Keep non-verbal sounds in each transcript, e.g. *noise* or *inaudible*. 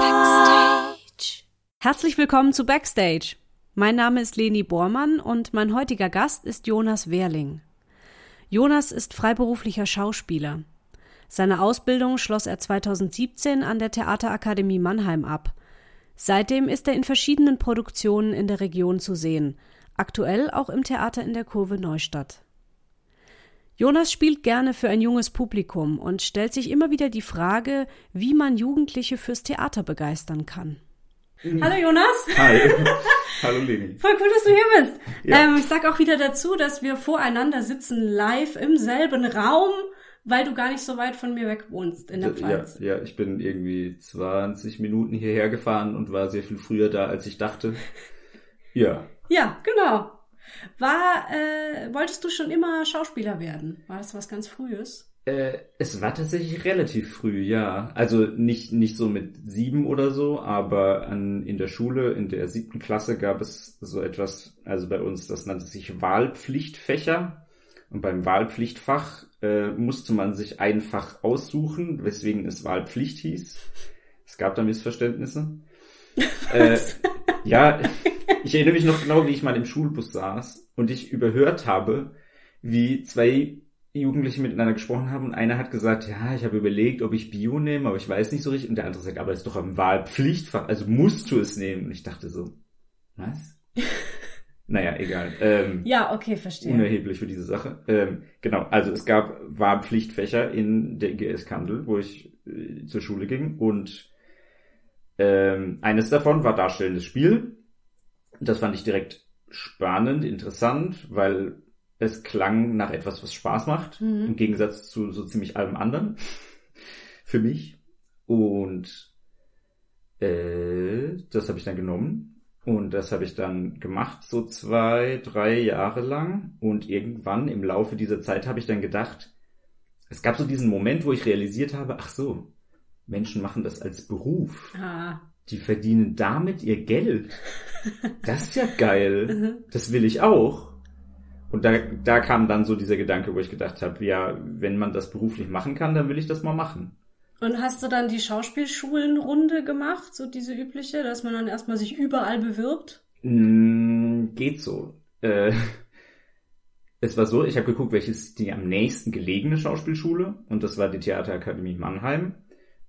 Backstage. Herzlich willkommen zu Backstage. Mein Name ist Leni Bormann und mein heutiger Gast ist Jonas Wehrling. Jonas ist freiberuflicher Schauspieler. Seine Ausbildung schloss er 2017 an der Theaterakademie Mannheim ab. Seitdem ist er in verschiedenen Produktionen in der Region zu sehen, aktuell auch im Theater in der Kurve Neustadt. Jonas spielt gerne für ein junges Publikum und stellt sich immer wieder die Frage, wie man Jugendliche fürs Theater begeistern kann. Mhm. Hallo Jonas. Hi. *laughs* Hallo Leni. Voll cool, dass du hier bist. Ja. Ähm, ich sag auch wieder dazu, dass wir voreinander sitzen, live im selben Raum, weil du gar nicht so weit von mir weg wohnst in der Pfalz. Ja, ja, ich bin irgendwie 20 Minuten hierher gefahren und war sehr viel früher da, als ich dachte. *laughs* Ja. Ja, genau. War, äh, wolltest du schon immer Schauspieler werden? War das was ganz Frühes? Äh, es war tatsächlich relativ früh, ja. Also nicht, nicht so mit sieben oder so, aber an, in der Schule, in der siebten Klasse gab es so etwas, also bei uns, das nannte sich Wahlpflichtfächer. Und beim Wahlpflichtfach äh, musste man sich einfach aussuchen, weswegen es Wahlpflicht hieß. Es gab da Missverständnisse. *laughs* äh, ja, ich erinnere mich noch genau, wie ich mal im Schulbus saß und ich überhört habe, wie zwei Jugendliche miteinander gesprochen haben und einer hat gesagt, ja, ich habe überlegt, ob ich Bio nehme, aber ich weiß nicht so richtig. Und der andere sagt, aber es ist doch ein Wahlpflichtfach, also musst du es nehmen. Und ich dachte so, was? *laughs* naja, egal. Ähm, ja, okay, verstehe. Unerheblich für diese Sache. Ähm, genau, also es gab Wahlpflichtfächer in der IGS Kandel, wo ich äh, zur Schule ging und ähm, eines davon war darstellendes Spiel. Das fand ich direkt spannend, interessant, weil es klang nach etwas, was Spaß macht, mhm. im Gegensatz zu so ziemlich allem anderen. *laughs* Für mich. Und äh, das habe ich dann genommen. Und das habe ich dann gemacht, so zwei, drei Jahre lang. Und irgendwann im Laufe dieser Zeit habe ich dann gedacht, es gab so diesen Moment, wo ich realisiert habe, ach so, Menschen machen das als Beruf. Ah. Die verdienen damit ihr Geld. *laughs* Das ist ja geil. Mhm. Das will ich auch. Und da, da kam dann so dieser Gedanke, wo ich gedacht habe, ja, wenn man das beruflich machen kann, dann will ich das mal machen. Und hast du dann die Schauspielschulenrunde gemacht, so diese übliche, dass man dann erstmal sich überall bewirbt? Mm, geht so. Äh, *laughs* es war so, ich habe geguckt, welches die am nächsten gelegene Schauspielschule und das war die Theaterakademie Mannheim.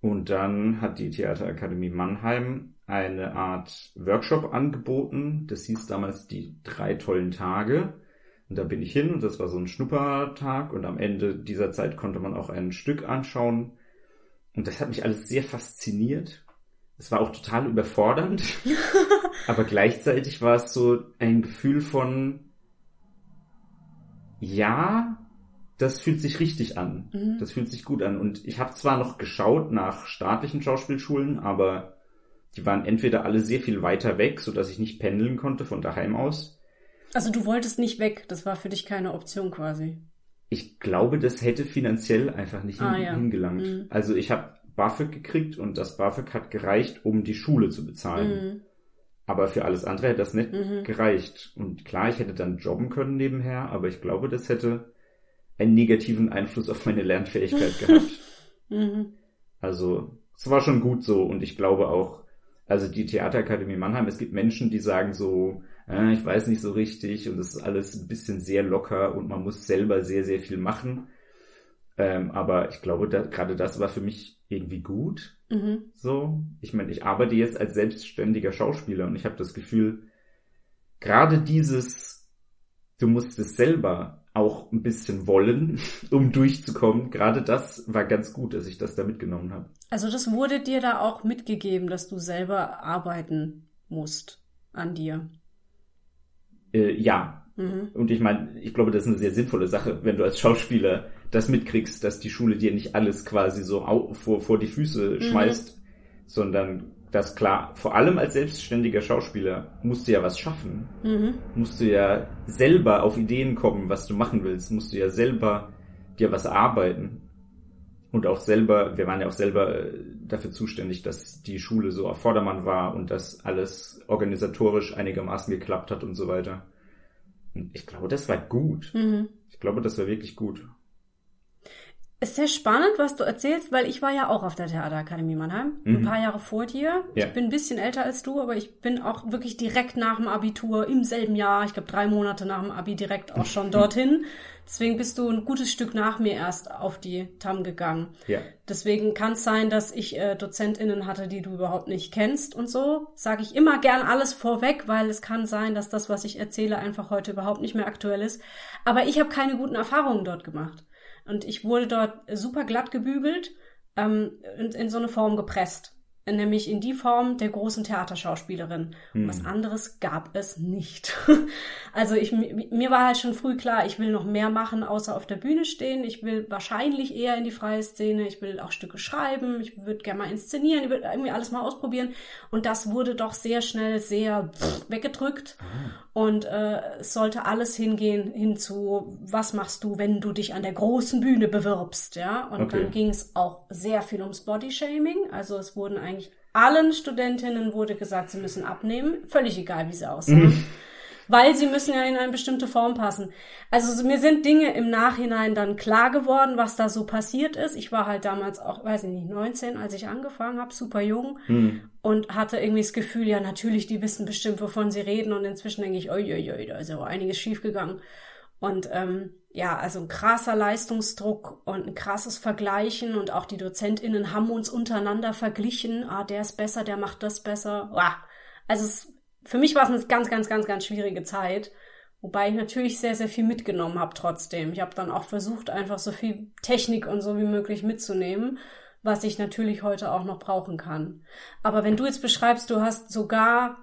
Und dann hat die Theaterakademie Mannheim eine Art Workshop angeboten. Das hieß damals die drei tollen Tage. Und da bin ich hin und das war so ein Schnuppertag und am Ende dieser Zeit konnte man auch ein Stück anschauen. Und das hat mich alles sehr fasziniert. Es war auch total überfordernd, *laughs* aber gleichzeitig war es so ein Gefühl von, ja, das fühlt sich richtig an. Mhm. Das fühlt sich gut an. Und ich habe zwar noch geschaut nach staatlichen Schauspielschulen, aber die waren entweder alle sehr viel weiter weg, so dass ich nicht pendeln konnte von daheim aus. Also du wolltest nicht weg, das war für dich keine Option quasi. Ich glaube, das hätte finanziell einfach nicht ah, hin, ja. hingelangt. Mhm. Also ich habe BAföG gekriegt und das BAföG hat gereicht, um die Schule zu bezahlen. Mhm. Aber für alles andere hätte das nicht mhm. gereicht. Und klar, ich hätte dann jobben können nebenher, aber ich glaube, das hätte einen negativen Einfluss auf meine Lernfähigkeit gehabt. *laughs* mhm. Also, es war schon gut so und ich glaube auch, also die Theaterakademie Mannheim, es gibt Menschen, die sagen so, äh, ich weiß nicht so richtig und es ist alles ein bisschen sehr locker und man muss selber sehr, sehr viel machen. Ähm, aber ich glaube, da, gerade das war für mich irgendwie gut. Mhm. So, ich meine, ich arbeite jetzt als selbstständiger Schauspieler und ich habe das Gefühl, gerade dieses, du musst es selber auch ein bisschen wollen, *laughs* um durchzukommen. Gerade das war ganz gut, dass ich das da mitgenommen habe. Also das wurde dir da auch mitgegeben, dass du selber arbeiten musst an dir. Äh, ja. Mhm. Und ich meine, ich glaube, das ist eine sehr sinnvolle Sache, wenn du als Schauspieler das mitkriegst, dass die Schule dir nicht alles quasi so vor, vor die Füße mhm. schmeißt, mhm. sondern das klar, vor allem als selbstständiger Schauspieler musst du ja was schaffen. Mhm. Musst du ja selber auf Ideen kommen, was du machen willst. Musst du ja selber dir was arbeiten. Und auch selber, wir waren ja auch selber äh, dafür zuständig, dass die Schule so auf Vordermann war und dass alles organisatorisch einigermaßen geklappt hat und so weiter. Und ich glaube, das war gut. Mhm. Ich glaube, das war wirklich gut. Ist sehr spannend, was du erzählst, weil ich war ja auch auf der Theaterakademie Mannheim, mhm. ein paar Jahre vor dir. Ja. Ich bin ein bisschen älter als du, aber ich bin auch wirklich direkt nach dem Abitur im selben Jahr, ich glaube drei Monate nach dem Abi direkt auch schon dorthin. Deswegen bist du ein gutes Stück nach mir erst auf die TAM gegangen. Ja. Deswegen kann es sein, dass ich äh, DozentInnen hatte, die du überhaupt nicht kennst und so. Sage ich immer gern alles vorweg, weil es kann sein, dass das, was ich erzähle, einfach heute überhaupt nicht mehr aktuell ist. Aber ich habe keine guten Erfahrungen dort gemacht. Und ich wurde dort super glatt gebügelt ähm, in, in so eine Form gepresst nämlich in die Form der großen Theaterschauspielerin. Hm. Was anderes gab es nicht. *laughs* also ich, mir war halt schon früh klar, ich will noch mehr machen, außer auf der Bühne stehen. Ich will wahrscheinlich eher in die freie Szene. Ich will auch Stücke schreiben. Ich würde gerne mal inszenieren. Ich würde irgendwie alles mal ausprobieren. Und das wurde doch sehr schnell sehr weggedrückt. Ah. Und äh, es sollte alles hingehen hinzu, was machst du, wenn du dich an der großen Bühne bewirbst, ja? Und okay. dann ging es auch sehr viel ums Bodyshaming. Also es wurden eigentlich allen Studentinnen wurde gesagt, sie müssen abnehmen, völlig egal, wie sie aussehen. Mhm weil sie müssen ja in eine bestimmte Form passen. Also mir sind Dinge im Nachhinein dann klar geworden, was da so passiert ist. Ich war halt damals auch, weiß ich nicht, 19, als ich angefangen habe, super jung hm. und hatte irgendwie das Gefühl, ja natürlich, die wissen bestimmt, wovon sie reden und inzwischen denke ich, oi, oi, oi, da ist ja einiges schiefgegangen. Und ähm, ja, also ein krasser Leistungsdruck und ein krasses Vergleichen und auch die DozentInnen haben uns untereinander verglichen. Ah, der ist besser, der macht das besser. Wow. Also es für mich war es eine ganz, ganz, ganz, ganz schwierige Zeit. Wobei ich natürlich sehr, sehr viel mitgenommen habe trotzdem. Ich habe dann auch versucht, einfach so viel Technik und so wie möglich mitzunehmen, was ich natürlich heute auch noch brauchen kann. Aber wenn du jetzt beschreibst, du hast sogar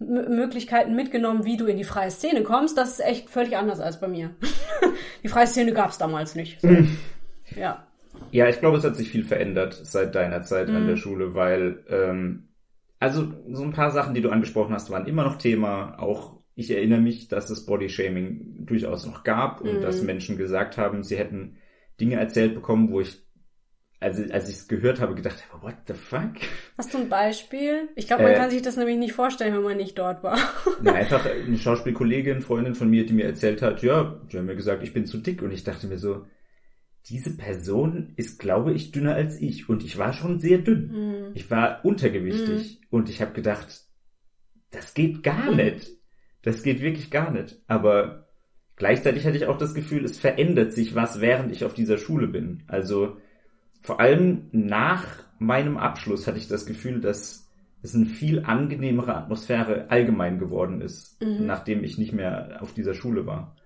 M Möglichkeiten mitgenommen, wie du in die freie Szene kommst, das ist echt völlig anders als bei mir. *laughs* die freie Szene gab es damals nicht. So. Mm. Ja. Ja, ich glaube, es hat sich viel verändert seit deiner Zeit mm. an der Schule, weil ähm, also so ein paar Sachen, die du angesprochen hast, waren immer noch Thema. Auch ich erinnere mich, dass es Bodyshaming durchaus noch gab und mhm. dass Menschen gesagt haben, sie hätten Dinge erzählt bekommen, wo ich also als ich es gehört habe, gedacht habe, what the fuck? Hast du ein Beispiel? Ich glaube, man äh, kann sich das nämlich nicht vorstellen, wenn man nicht dort war. *laughs* Na, einfach eine Schauspielkollegin, Freundin von mir, die mir erzählt hat, ja, die haben mir gesagt, ich bin zu dick und ich dachte mir so, diese Person ist, glaube ich, dünner als ich. Und ich war schon sehr dünn. Mm. Ich war untergewichtig. Mm. Und ich habe gedacht, das geht gar mm. nicht. Das geht wirklich gar nicht. Aber gleichzeitig hatte ich auch das Gefühl, es verändert sich was, während ich auf dieser Schule bin. Also vor allem nach meinem Abschluss hatte ich das Gefühl, dass es eine viel angenehmere Atmosphäre allgemein geworden ist, -hmm. nachdem ich nicht mehr auf dieser Schule war. *laughs*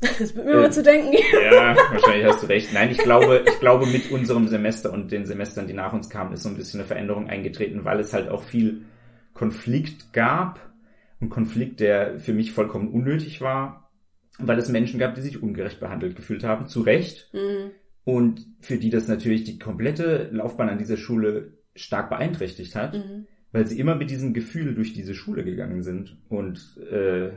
Das wird mir äh, mal zu denken. Ja, wahrscheinlich hast du recht. Nein, ich glaube, ich glaube, mit unserem Semester und den Semestern, die nach uns kamen, ist so ein bisschen eine Veränderung eingetreten, weil es halt auch viel Konflikt gab. Ein Konflikt, der für mich vollkommen unnötig war, weil es Menschen gab, die sich ungerecht behandelt gefühlt haben, zu Recht. Mhm. Und für die das natürlich die komplette Laufbahn an dieser Schule stark beeinträchtigt hat, mhm. weil sie immer mit diesem Gefühl durch diese Schule gegangen sind. Und äh,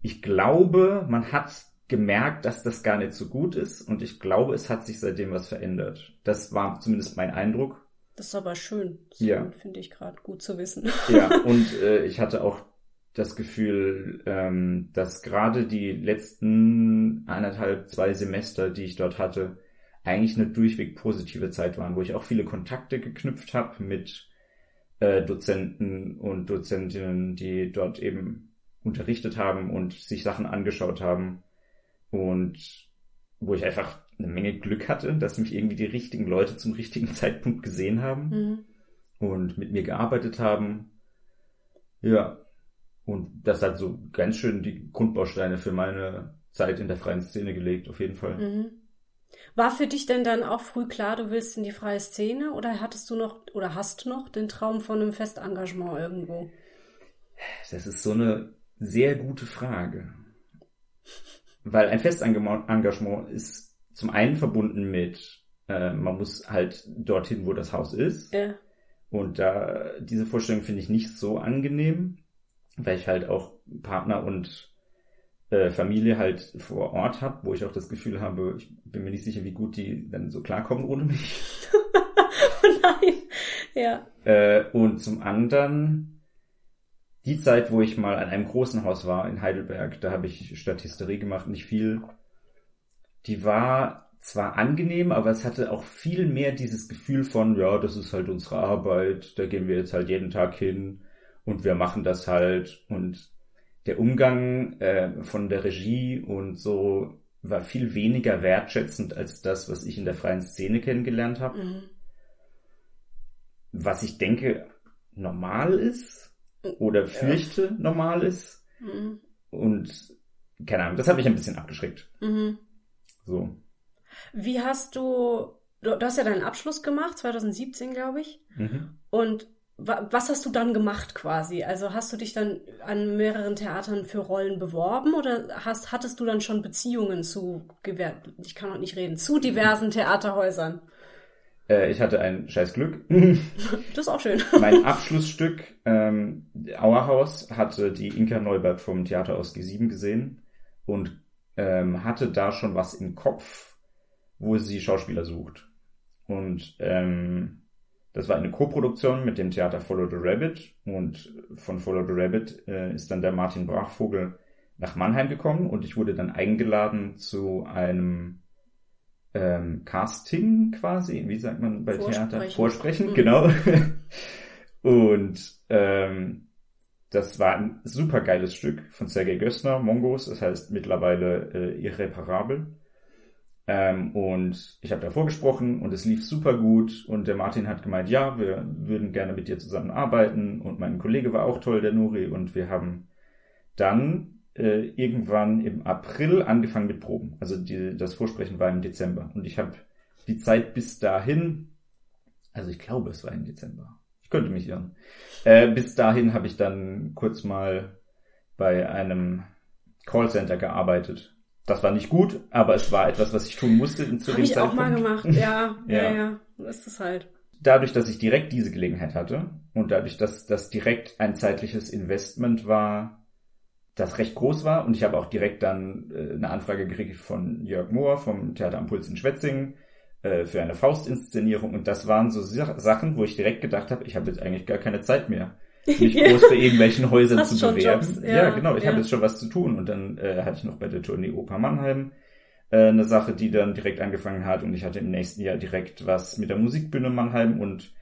ich glaube, man hat gemerkt, dass das gar nicht so gut ist und ich glaube, es hat sich seitdem was verändert. Das war zumindest mein Eindruck. Das ist aber schön. Ja. Finde ich gerade gut zu wissen. Ja, *laughs* und äh, ich hatte auch das Gefühl, ähm, dass gerade die letzten eineinhalb, zwei Semester, die ich dort hatte, eigentlich eine durchweg positive Zeit waren, wo ich auch viele Kontakte geknüpft habe mit äh, Dozenten und Dozentinnen, die dort eben unterrichtet haben und sich Sachen angeschaut haben und wo ich einfach eine Menge Glück hatte, dass mich irgendwie die richtigen Leute zum richtigen *laughs* Zeitpunkt gesehen haben mhm. und mit mir gearbeitet haben. Ja. Und das hat so ganz schön die Grundbausteine für meine Zeit in der freien Szene gelegt, auf jeden Fall. Mhm. War für dich denn dann auch früh klar, du willst in die freie Szene oder hattest du noch oder hast du noch den Traum von einem Festengagement irgendwo? Das ist so eine sehr gute Frage. Weil ein Festengagement ist zum einen verbunden mit, äh, man muss halt dorthin, wo das Haus ist. Ja. Und da diese Vorstellung finde ich nicht so angenehm, weil ich halt auch Partner und äh, Familie halt vor Ort habe, wo ich auch das Gefühl habe, ich bin mir nicht sicher, wie gut die dann so klarkommen ohne mich. *laughs* oh nein. Ja. Äh, und zum anderen die Zeit, wo ich mal an einem großen Haus war in Heidelberg, da habe ich Statisterie gemacht, nicht viel. Die war zwar angenehm, aber es hatte auch viel mehr dieses Gefühl von, ja, das ist halt unsere Arbeit, da gehen wir jetzt halt jeden Tag hin und wir machen das halt und der Umgang äh, von der Regie und so war viel weniger wertschätzend als das, was ich in der freien Szene kennengelernt habe. Mhm. Was ich denke normal ist oder fürchte ja. normal ist. Mhm. Und keine Ahnung, das hat mich ein bisschen abgeschreckt. Mhm. So. Wie hast du, du, du hast ja deinen Abschluss gemacht, 2017, glaube ich. Mhm. Und was hast du dann gemacht quasi? Also hast du dich dann an mehreren Theatern für Rollen beworben oder hast, hattest du dann schon Beziehungen zu, ich kann auch nicht reden, zu diversen Theaterhäusern? Äh, ich hatte ein scheiß Glück. *laughs* das ist auch schön. mein Abschlussstück, ähm, Auerhaus, hatte die Inka Neubert vom Theater aus G7 gesehen und ähm, hatte da schon was im Kopf, wo sie Schauspieler sucht. Und ähm, das war eine Co-Produktion mit dem Theater Follow the Rabbit und von Follow the Rabbit äh, ist dann der Martin Brachvogel nach Mannheim gekommen und ich wurde dann eingeladen zu einem ähm, Casting quasi, wie sagt man bei Vorsprechen. Theater? Vorsprechen, mhm. genau. *laughs* und ähm, das war ein super geiles Stück von Sergei Gössner, Mongos, das heißt mittlerweile äh, irreparabel. Ähm, und ich habe da vorgesprochen und es lief super gut und der Martin hat gemeint, ja, wir würden gerne mit dir zusammenarbeiten und mein Kollege war auch toll, der Nuri, und wir haben dann äh, irgendwann im April angefangen mit Proben. Also die, das Vorsprechen war im Dezember und ich habe die Zeit bis dahin, also ich glaube, es war im Dezember. Ich könnte mich irren. Äh, bis dahin habe ich dann kurz mal bei einem Callcenter gearbeitet das war nicht gut, aber es war etwas, was ich tun musste zu Hab dem ich Zeitpunkt. auch mal gemacht, *laughs* ja, ja, ja, ja, ist es halt. Dadurch, dass ich direkt diese Gelegenheit hatte und dadurch, dass das direkt ein zeitliches Investment war, das recht groß war und ich habe auch direkt dann äh, eine Anfrage gekriegt von Jörg Mohr vom Theater Impuls in Schwetzingen äh, für eine Faustinszenierung. Und das waren so Sachen, wo ich direkt gedacht habe, ich habe jetzt eigentlich gar keine Zeit mehr mich *laughs* groß bei irgendwelchen Häusern Hast zu bewerben. Ja, ja, genau, ich ja. habe jetzt schon was zu tun. Und dann äh, hatte ich noch bei der Tournee Oper Mannheim äh, eine Sache, die dann direkt angefangen hat und ich hatte im nächsten Jahr direkt was mit der Musikbühne Mannheim und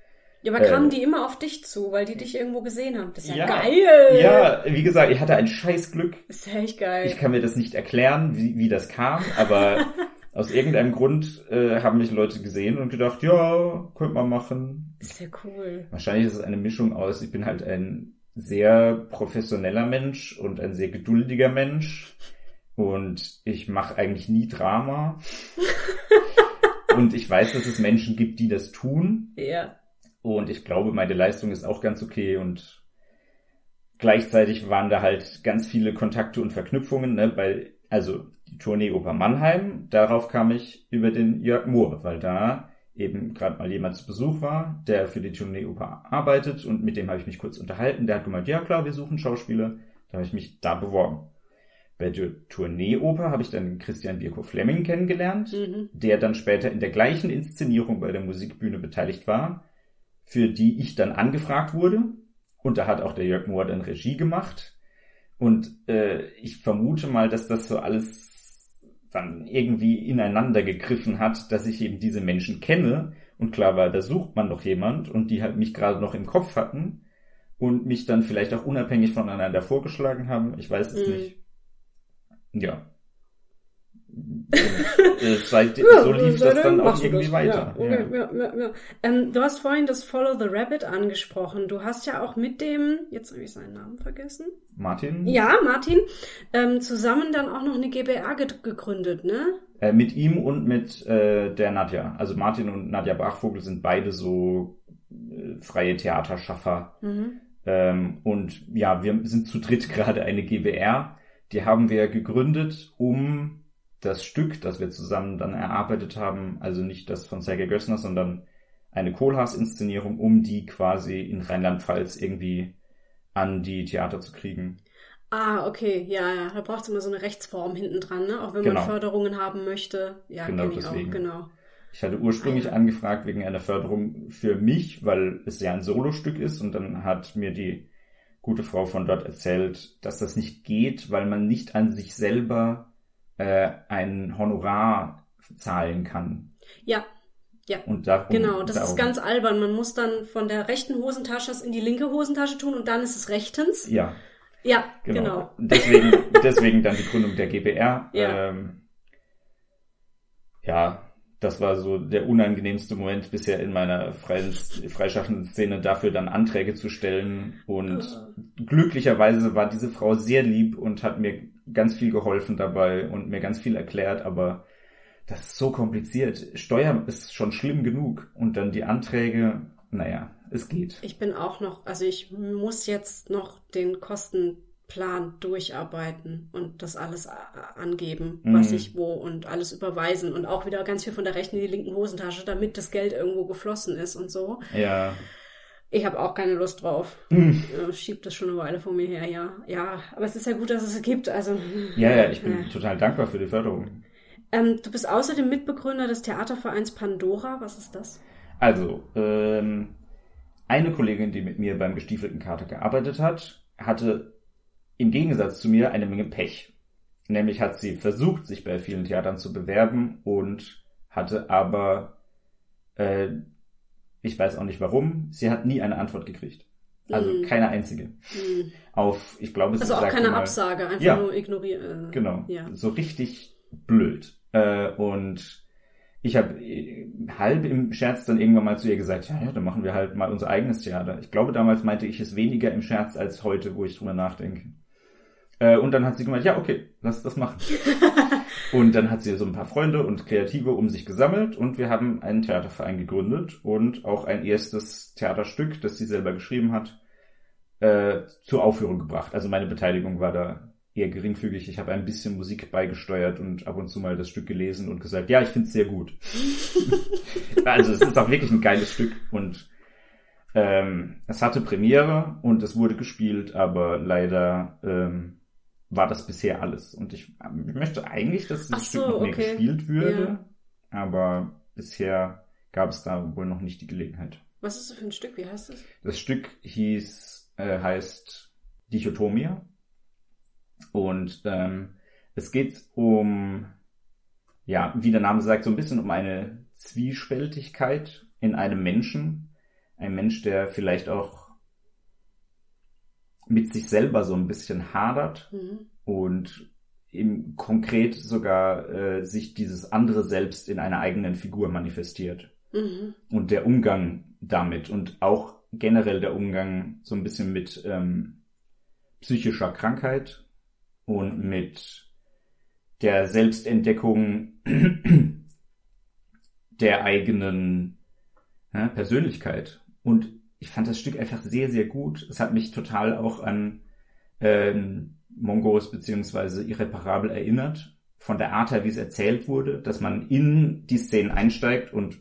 ja, aber kamen äh, die immer auf dich zu, weil die dich irgendwo gesehen haben? Das ist ja, ja geil! Ja, wie gesagt, ich hatte ein scheiß Glück. Das ist echt geil. Ich kann mir das nicht erklären, wie, wie das kam, aber *laughs* aus irgendeinem Grund äh, haben mich Leute gesehen und gedacht, ja, könnte man machen. Ist ja cool. Wahrscheinlich ist es eine Mischung aus, ich bin halt ein sehr professioneller Mensch und ein sehr geduldiger Mensch und ich mache eigentlich nie Drama. *laughs* und ich weiß, dass es Menschen gibt, die das tun. Ja. Und ich glaube, meine Leistung ist auch ganz okay und gleichzeitig waren da halt ganz viele Kontakte und Verknüpfungen, ne, weil, also die Tournee Oper Mannheim, darauf kam ich über den Jörg Mohr, weil da eben gerade mal jemand zu Besuch war, der für die Tournee Oper arbeitet und mit dem habe ich mich kurz unterhalten. Der hat gemeint, ja klar, wir suchen Schauspieler. Da habe ich mich da beworben. Bei der Tournee Oper habe ich dann Christian Birko Fleming kennengelernt, mhm. der dann später in der gleichen Inszenierung bei der Musikbühne beteiligt war, für die ich dann angefragt wurde. Und da hat auch der Jörg Mohr dann Regie gemacht. Und äh, ich vermute mal, dass das so alles dann irgendwie ineinander gegriffen hat, dass ich eben diese Menschen kenne und klar war, da sucht man noch jemand und die halt mich gerade noch im Kopf hatten und mich dann vielleicht auch unabhängig voneinander vorgeschlagen haben. Ich weiß es mhm. nicht. Ja. Äh, *laughs* ja, so lief das dann auch irgendwie das. weiter. Ja, okay. Ja, ja, ähm, du hast vorhin das Follow the Rabbit angesprochen. Du hast ja auch mit dem, jetzt habe ich seinen Namen vergessen. Martin? Ja, Martin, ähm, zusammen dann auch noch eine GBA ge gegründet, ne? Äh, mit ihm und mit äh, der Nadja. Also Martin und Nadja Bachvogel sind beide so äh, freie Theaterschaffer. Mhm. Ähm, und ja, wir sind zu dritt *laughs* gerade eine GBR. Die haben wir gegründet, um das Stück, das wir zusammen dann erarbeitet haben, also nicht das von Sergei Gössner, sondern eine Kohlhaas-Inszenierung, um die quasi in Rheinland-Pfalz irgendwie an die Theater zu kriegen. Ah, okay, ja, ja. Da braucht es immer so eine Rechtsform hinten dran, ne? Auch wenn genau. man Förderungen haben möchte. Ja, genau, ich deswegen. Auch, genau. Ich hatte ursprünglich ja. angefragt wegen einer Förderung für mich, weil es ja ein Solostück ist und dann hat mir die gute Frau von dort erzählt, dass das nicht geht, weil man nicht an sich selber äh, ein Honorar zahlen kann. Ja, ja. Und darum, Genau, das darum, ist ganz albern. Man muss dann von der rechten Hosentasche in die linke Hosentasche tun und dann ist es rechtens. Ja, Ja, genau. genau. Deswegen, *laughs* deswegen dann die Gründung der GBR. Ja. Ähm, ja, das war so der unangenehmste Moment bisher in meiner freien, freischaffenden Szene, dafür dann Anträge zu stellen. Und glücklicherweise war diese Frau sehr lieb und hat mir ganz viel geholfen dabei und mir ganz viel erklärt, aber das ist so kompliziert. Steuer ist schon schlimm genug und dann die Anträge, naja, es geht. Ich bin auch noch, also ich muss jetzt noch den Kostenplan durcharbeiten und das alles angeben, was Mhm. ich wo und alles überweisen und auch wieder ganz viel von der rechten in die linken Hosentasche, damit das Geld irgendwo geflossen ist und so. Ja. Ich habe auch keine Lust drauf. Mhm. Ja, Schiebt das schon eine Weile vor mir her, ja. Ja, aber es ist ja gut, dass es es gibt. Also, Ja, ja, ich bin Ja. total dankbar für die Förderung. Ähm, du bist außerdem Mitbegründer des Theatervereins Pandora. Was ist das? Also, ähm, eine Kollegin, die mit mir beim gestiefelten Kater gearbeitet hat, hatte im Gegensatz zu mir eine Menge Pech. Nämlich hat sie versucht, sich bei vielen Theatern zu bewerben und hatte aber, äh, ich weiß auch nicht warum, sie hat nie eine Antwort gekriegt. Also Mhm. keine einzige. Hm. Auf, ich glaube, sie Also auch keine mal, Absage, einfach Ja. nur ignorieren. Genau. Ja. So richtig blöd. Äh, und ich habe halb im Scherz dann irgendwann mal zu ihr gesagt, ja, ja, dann machen wir halt mal unser eigenes Theater. Ich glaube, damals meinte ich es weniger im Scherz als heute, wo ich drüber nachdenke. Äh, und dann hat sie gemeint, ja, okay, lass das machen. *laughs* und dann hat sie so ein paar Freunde und Kreative um sich gesammelt und wir haben einen Theaterverein gegründet und auch ein erstes Theaterstück, das sie selber geschrieben hat, äh, zur Aufführung gebracht. Also meine Beteiligung war da eher geringfügig. Ich habe ein bisschen Musik beigesteuert und ab und zu mal das Stück gelesen und gesagt, ja, ich finde es sehr gut. *laughs* also es ist auch wirklich ein geiles Stück und ähm, es hatte Premiere und es wurde gespielt, aber leider ähm, war das bisher alles. Und ich, ähm, ich möchte eigentlich, dass das so, Stück noch mehr okay. gespielt würde, Ja. aber bisher gab es da wohl noch nicht die Gelegenheit. Was ist das für ein Stück? Wie heißt es? Das Stück hieß, äh, heißt Dichotomia. Und ähm, es geht um, ja, wie der Name sagt, so ein bisschen um eine Zwiespältigkeit in einem Menschen. Ein Mensch, der vielleicht auch mit sich selber so ein bisschen hadert Mhm. und im konkret sogar äh, sich dieses andere Selbst in einer eigenen Figur manifestiert Mhm. und der Umgang damit und auch generell der Umgang so ein bisschen mit ähm, psychischer Krankheit und mit der Selbstentdeckung *clears throat* der eigenen ja, Persönlichkeit. Und ich fand das Stück einfach sehr, sehr gut. Es hat mich total auch an ähm, Mongos beziehungsweise Irreparabel erinnert. Von der Art her, wie es erzählt wurde, dass man in die Szenen einsteigt und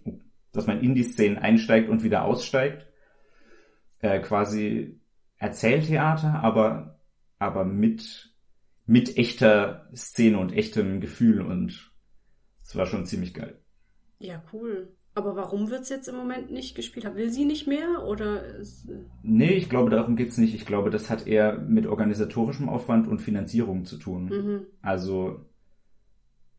dass man in die Szenen einsteigt und wieder aussteigt. Äh, quasi Erzähltheater, aber, aber mit, mit echter Szene und echtem Gefühl und es war schon ziemlich geil. Ja, cool. Aber warum wird's jetzt im Moment nicht gespielt? Will sie nicht mehr? Oder ist, äh, Nee, ich glaube, darum geht's nicht. Ich glaube, das hat eher mit organisatorischem Aufwand und Finanzierung zu tun. mhm. Also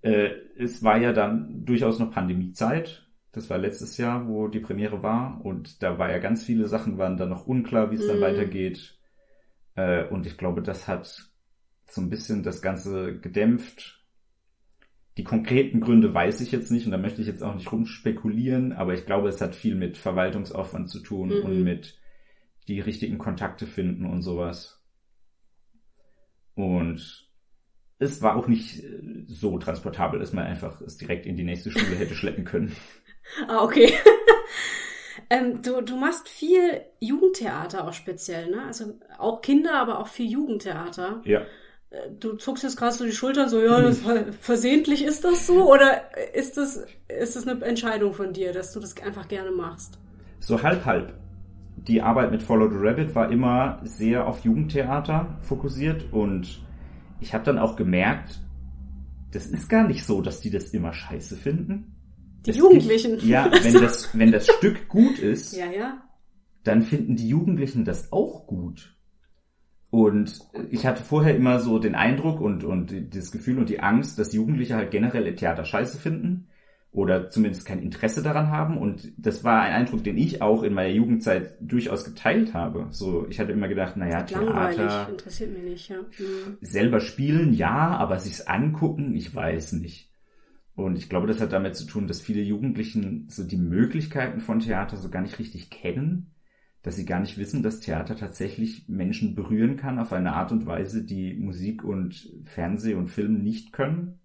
äh, es war ja dann durchaus noch Pandemiezeit. Das war letztes Jahr, wo die Premiere war. Und da war ja ganz viele Sachen, waren dann noch unklar, wie es dann Mhm. weitergeht. Äh, und ich glaube, das hat so ein bisschen das Ganze gedämpft. Die konkreten Gründe weiß ich jetzt nicht und da möchte ich jetzt auch nicht rumspekulieren, aber ich glaube, es hat viel mit Verwaltungsaufwand zu tun Mhm. und mit die richtigen Kontakte finden und sowas. Und es war auch nicht äh, so transportabel, dass man einfach es direkt in die nächste Schule hätte schleppen können. *laughs* *laughs* Ah, okay. *laughs* ähm, du, du machst viel Jugendtheater auch speziell, ne? Also auch Kinder, aber auch viel Jugendtheater. Ja. Du zuckst jetzt gerade so die Schultern, so, ja, das ver versehentlich ist das so? Oder ist das, ist das eine Entscheidung von dir, dass du das einfach gerne machst? So halb halb. Die Arbeit mit Follow the Rabbit war immer sehr auf Jugendtheater fokussiert und ich habe dann auch gemerkt, das ist gar nicht so, dass die das immer scheiße finden. Die Es Jugendlichen. Gibt, ja, wenn das, wenn das Stück gut ist, *laughs* Ja, ja. dann finden die Jugendlichen das auch gut. Und ich hatte vorher immer so den Eindruck und, und das Gefühl und die Angst, dass Jugendliche halt generell Theater scheiße finden. oder zumindest kein Interesse daran haben. Und das war ein Eindruck, den ich auch in meiner Jugendzeit durchaus geteilt habe. So, ich hatte immer gedacht, naja, Theater. interessiert mich nicht, ja. Mhm. Selber spielen, ja, aber sich's angucken, ich weiß nicht. Und ich glaube, das hat damit zu tun, dass viele Jugendlichen so die Möglichkeiten von Theater so gar nicht richtig kennen, dass sie gar nicht wissen, dass Theater tatsächlich Menschen berühren kann auf eine Art und Weise, die Musik und Fernseh und Film nicht können.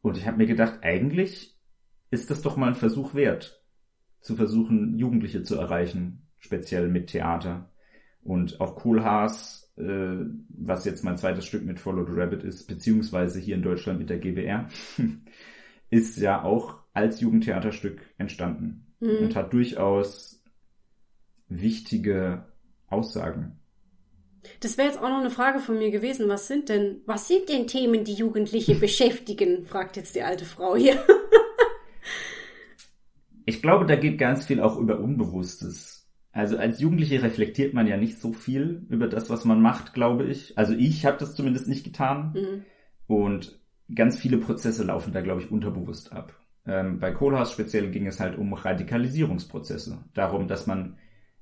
Und ich habe mir gedacht, eigentlich ist das doch mal ein Versuch wert, zu versuchen, Jugendliche zu erreichen, speziell mit Theater. Und auch Kohlhaas, äh, was jetzt mein zweites Stück mit Follow the Rabbit ist, beziehungsweise hier in Deutschland mit der GWR, *laughs* ist ja auch als Jugendtheaterstück entstanden mhm. und hat durchaus wichtige Aussagen das wäre jetzt auch noch eine Frage von mir gewesen. Was sind denn, was sind denn Themen, die Jugendliche *laughs* beschäftigen? fragt jetzt die alte Frau hier. *laughs* ich glaube, da geht ganz viel auch über Unbewusstes. Also als Jugendliche reflektiert man ja nicht so viel über das, was man macht, glaube ich. Also ich habe das zumindest nicht getan. Mhm. Und ganz viele Prozesse laufen da, glaube ich, unterbewusst ab. Ähm, bei Kohlhaas speziell ging es halt um Radikalisierungsprozesse. Darum, dass man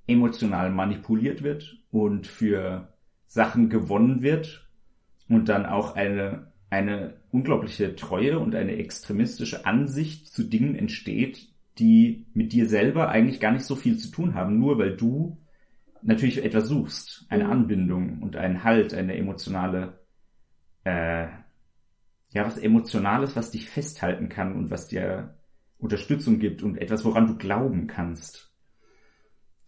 emotional manipuliert wird und für Sachen gewonnen wird und dann auch eine, eine unglaubliche Treue und eine extremistische Ansicht zu Dingen entsteht, die mit dir selber eigentlich gar nicht so viel zu tun haben, nur weil du natürlich etwas suchst, eine mhm. Anbindung und einen Halt, eine emotionale, äh, ja, was Emotionales, was dich festhalten kann und was dir Unterstützung gibt und etwas, woran du glauben kannst.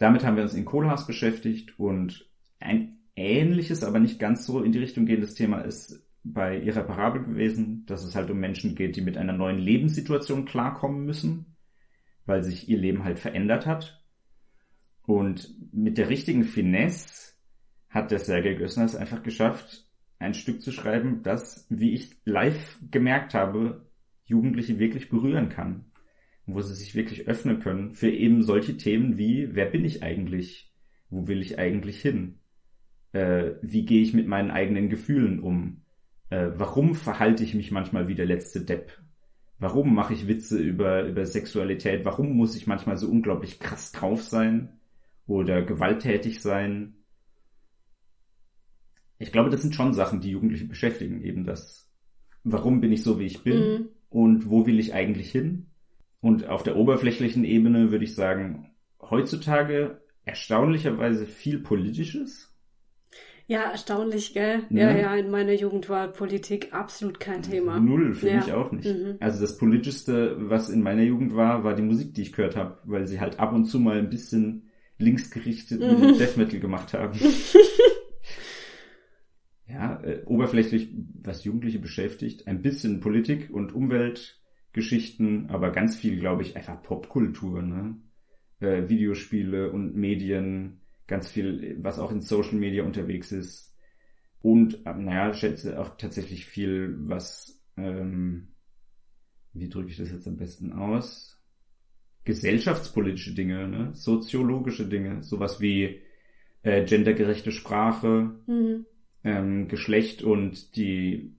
Damit haben wir uns in Kohlhaas beschäftigt und ein ähnliches, aber nicht ganz so in die Richtung gehendes Thema ist bei Irreparabel gewesen, dass es halt um Menschen geht, die mit einer neuen Lebenssituation klarkommen müssen, weil sich ihr Leben halt verändert hat. Und mit der richtigen Finesse hat der Sergei Gössner es einfach geschafft, ein Stück zu schreiben, das, wie ich live gemerkt habe, Jugendliche wirklich berühren kann wo sie sich wirklich öffnen können für eben solche Themen wie, wer bin ich eigentlich? Wo will ich eigentlich hin? Äh, wie gehe ich mit meinen eigenen Gefühlen um? Äh, warum verhalte ich mich manchmal wie der letzte Depp? Warum mache ich Witze über, über Sexualität? Warum muss ich manchmal so unglaublich krass drauf sein? Oder gewalttätig sein? Ich glaube, das sind schon Sachen, die Jugendliche beschäftigen. Eben das, warum bin ich so, wie ich bin? Mhm. Und wo will ich eigentlich hin? Und auf der oberflächlichen Ebene würde ich sagen, heutzutage erstaunlicherweise viel Politisches. Ja, erstaunlich, gell? Ja, ja, ja in meiner Jugend war Politik absolut kein Thema. Null, für ja. mich auch nicht. Mhm. Also das Politischste, was in meiner Jugend war, war die Musik, die ich gehört habe, weil sie halt ab und zu mal ein bisschen linksgerichtet mhm. mit Death Metal gemacht haben. *laughs* ja, äh, oberflächlich, was Jugendliche beschäftigt, ein bisschen Politik und Umwelt, Geschichten, aber ganz viel, glaube ich, einfach Popkultur, ne? Äh, Videospiele und Medien, ganz viel, was auch in Social Media unterwegs ist. Und, äh, naja, schätze auch tatsächlich viel, was, ähm, wie drücke ich das jetzt am besten aus? Gesellschaftspolitische Dinge, ne? soziologische Dinge, sowas wie äh, gendergerechte Sprache, mhm. ähm, Geschlecht und die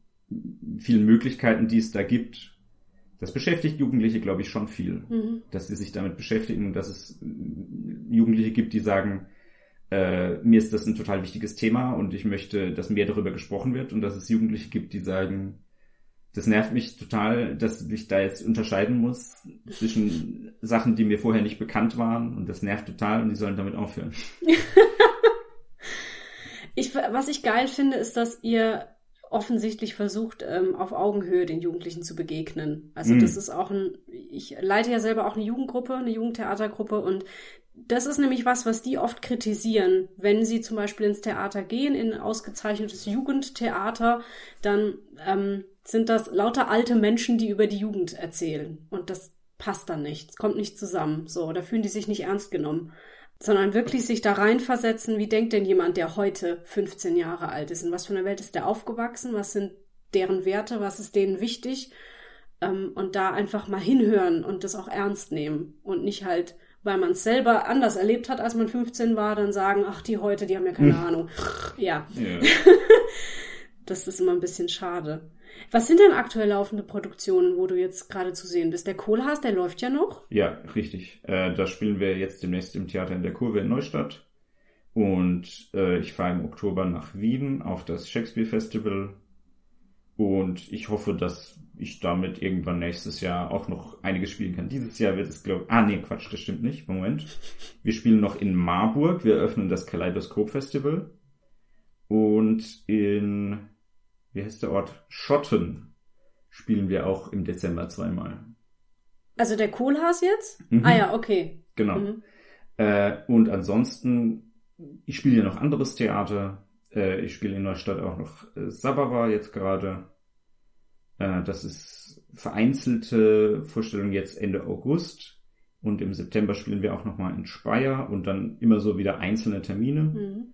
vielen Möglichkeiten, die es da gibt, das beschäftigt Jugendliche, glaube ich, schon viel, mhm. dass sie sich damit beschäftigen, dass es Jugendliche gibt, die sagen, äh, mir ist das ein total wichtiges Thema und ich möchte, dass mehr darüber gesprochen wird und dass es Jugendliche gibt, die sagen, das nervt mich total, dass ich da jetzt unterscheiden muss zwischen Sachen, die mir vorher nicht bekannt waren und das nervt total und die sollen damit aufhören. *laughs* ich, was ich geil finde, ist, dass ihr offensichtlich versucht, ähm, auf Augenhöhe den Jugendlichen zu begegnen. Also mhm. das ist auch ein, ich leite ja selber auch eine Jugendgruppe, eine Jugendtheatergruppe und das ist nämlich was, was die oft kritisieren. Wenn sie zum Beispiel ins Theater gehen, in ein ausgezeichnetes Jugendtheater, dann ähm, sind das lauter alte Menschen, die über die Jugend erzählen. Und das passt dann nicht. Es kommt nicht zusammen. So, da fühlen die sich nicht ernst genommen sondern wirklich sich da reinversetzen, wie denkt denn jemand, der heute 15 Jahre alt ist? In was für einer Welt ist der aufgewachsen? Was sind deren Werte? Was ist denen wichtig? Ähm, und da einfach mal hinhören und das auch ernst nehmen und nicht halt, weil man es selber anders erlebt hat, als man 15 war, dann sagen, ach, die heute, die haben ja keine hm. Ahnung. Ja. ja. *laughs* das ist immer ein bisschen schade. Was sind denn aktuell laufende Produktionen, wo du jetzt gerade zu sehen bist? Der Kohlhaas, der läuft ja noch. Ja, richtig. Äh, da spielen wir jetzt demnächst im Theater in der Kurve in Neustadt. Und äh, ich fahre im Oktober nach Wien auf das Shakespeare Festival. Und ich hoffe, dass ich damit irgendwann nächstes Jahr auch noch einiges spielen kann. Dieses Jahr wird es, glaube ich. Ah, nee, Quatsch, das stimmt nicht. Moment. Wir spielen noch in Marburg. Wir eröffnen das Kaleidoskop Festival. Und in, wie heißt der Ort? Schotten spielen wir auch im Dezember zweimal. Also der Kohlhaas jetzt? Mhm. Ah ja, okay. Genau. Mhm. Äh, und ansonsten, ich spiele ja noch anderes Theater. Äh, ich spiele in Neustadt auch noch äh, Sababa jetzt gerade. Äh, das ist vereinzelte Vorstellung jetzt Ende August. Und im September spielen wir auch nochmal in Speyer und dann immer so wieder einzelne Termine. Mhm.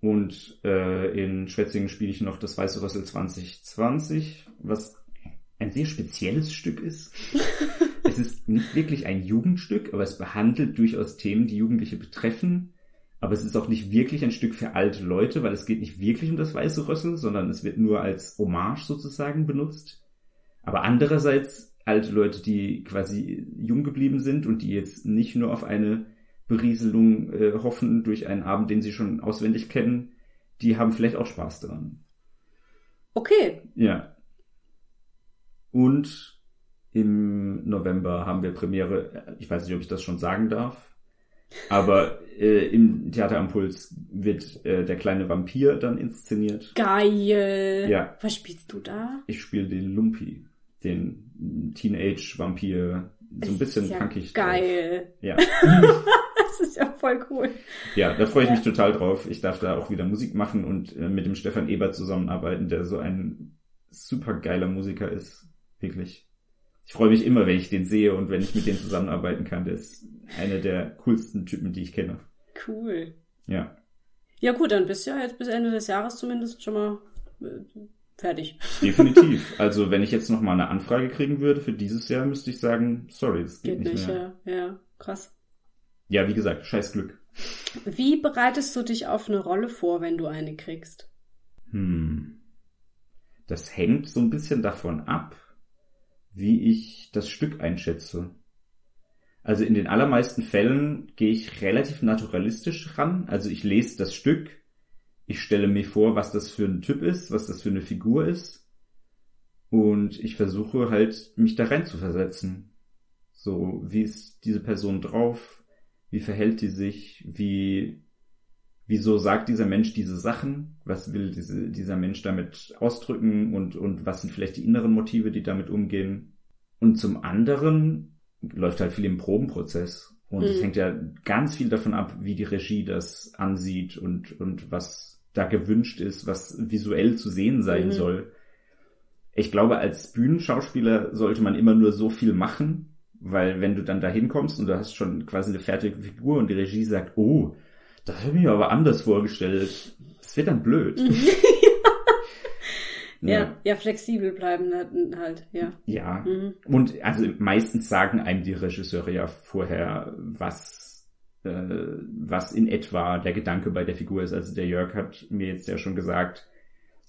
Und äh, in Schwetzingen spiele ich noch das Weiße Rössel 2020, was ein sehr spezielles Stück ist. *laughs* es ist nicht wirklich ein Jugendstück, aber es behandelt durchaus Themen, die Jugendliche betreffen. Aber es ist auch nicht wirklich ein Stück für alte Leute, weil es geht nicht wirklich um das Weiße Rössel, sondern es wird nur als Hommage sozusagen benutzt. Aber andererseits alte Leute, die quasi jung geblieben sind und die jetzt nicht nur auf eine Berieselung äh, hoffen durch einen Abend, den sie schon auswendig kennen, die haben vielleicht auch Spaß daran. Okay. Ja. Und im November haben wir Premiere, ich weiß nicht, ob ich das schon sagen darf, aber äh, im Theater am Puls wird äh, der kleine Vampir dann inszeniert. Geil. Ja. Was spielst du da? Ich spiele den Lumpi, den Teenage-Vampir, so ein bisschen ja punkig. Geil. Drauf. Ja. *laughs* *laughs* Ja voll cool. Ja, da freue ich mich total drauf. Ich darf da auch wieder Musik machen und äh, mit dem Stefan Ebert zusammenarbeiten, der so ein super geiler Musiker ist. Wirklich. Ich freue mich immer, wenn ich den sehe und wenn ich mit dem zusammenarbeiten kann. Der ist einer der coolsten Typen, die ich kenne. Cool. Ja, Ja gut, dann bist du ja jetzt bis Ende des Jahres zumindest schon mal äh, fertig. *laughs* definitiv. also wenn ich jetzt noch mal eine Anfrage kriegen würde für dieses Jahr, müsste ich sagen, sorry, das geht, Geht nicht, nicht, mehr. ja. Ja, krass. Ja, wie gesagt, scheiß Glück. Wie bereitest du dich auf eine Rolle vor, wenn du eine kriegst? Hm. Das hängt so ein bisschen davon ab, wie ich das Stück einschätze. Also in den allermeisten Fällen gehe ich relativ naturalistisch ran. Also ich lese das Stück, ich stelle mir vor, was das für ein Typ ist, was das für eine Figur ist. Und ich versuche halt, mich da rein zu versetzen. So, wie ist diese Person drauf? Wie verhält die sich? Wie, wieso sagt dieser Mensch diese Sachen? Was will diese, dieser Mensch damit ausdrücken? Und, und was sind vielleicht die inneren Motive, die damit umgehen? Und zum anderen läuft halt viel im Probenprozess. Und es Mhm. hängt ja ganz viel davon ab, wie die Regie das ansieht und, und was da gewünscht ist, was visuell zu sehen sein Mhm. soll. Ich glaube, als Bühnenschauspieler sollte man immer nur so viel machen, weil wenn du dann da hinkommst und du hast schon quasi eine fertige Figur und die Regie sagt, oh, das habe ich mir aber anders vorgestellt, das wird dann blöd. *laughs* *laughs* Ja, ja, flexibel bleiben halt- halt, ja. Ja. Mhm. Und also meistens sagen einem die Regisseure ja vorher, was, äh, was in etwa der Gedanke bei der Figur ist. Also der Jörg hat mir jetzt ja schon gesagt,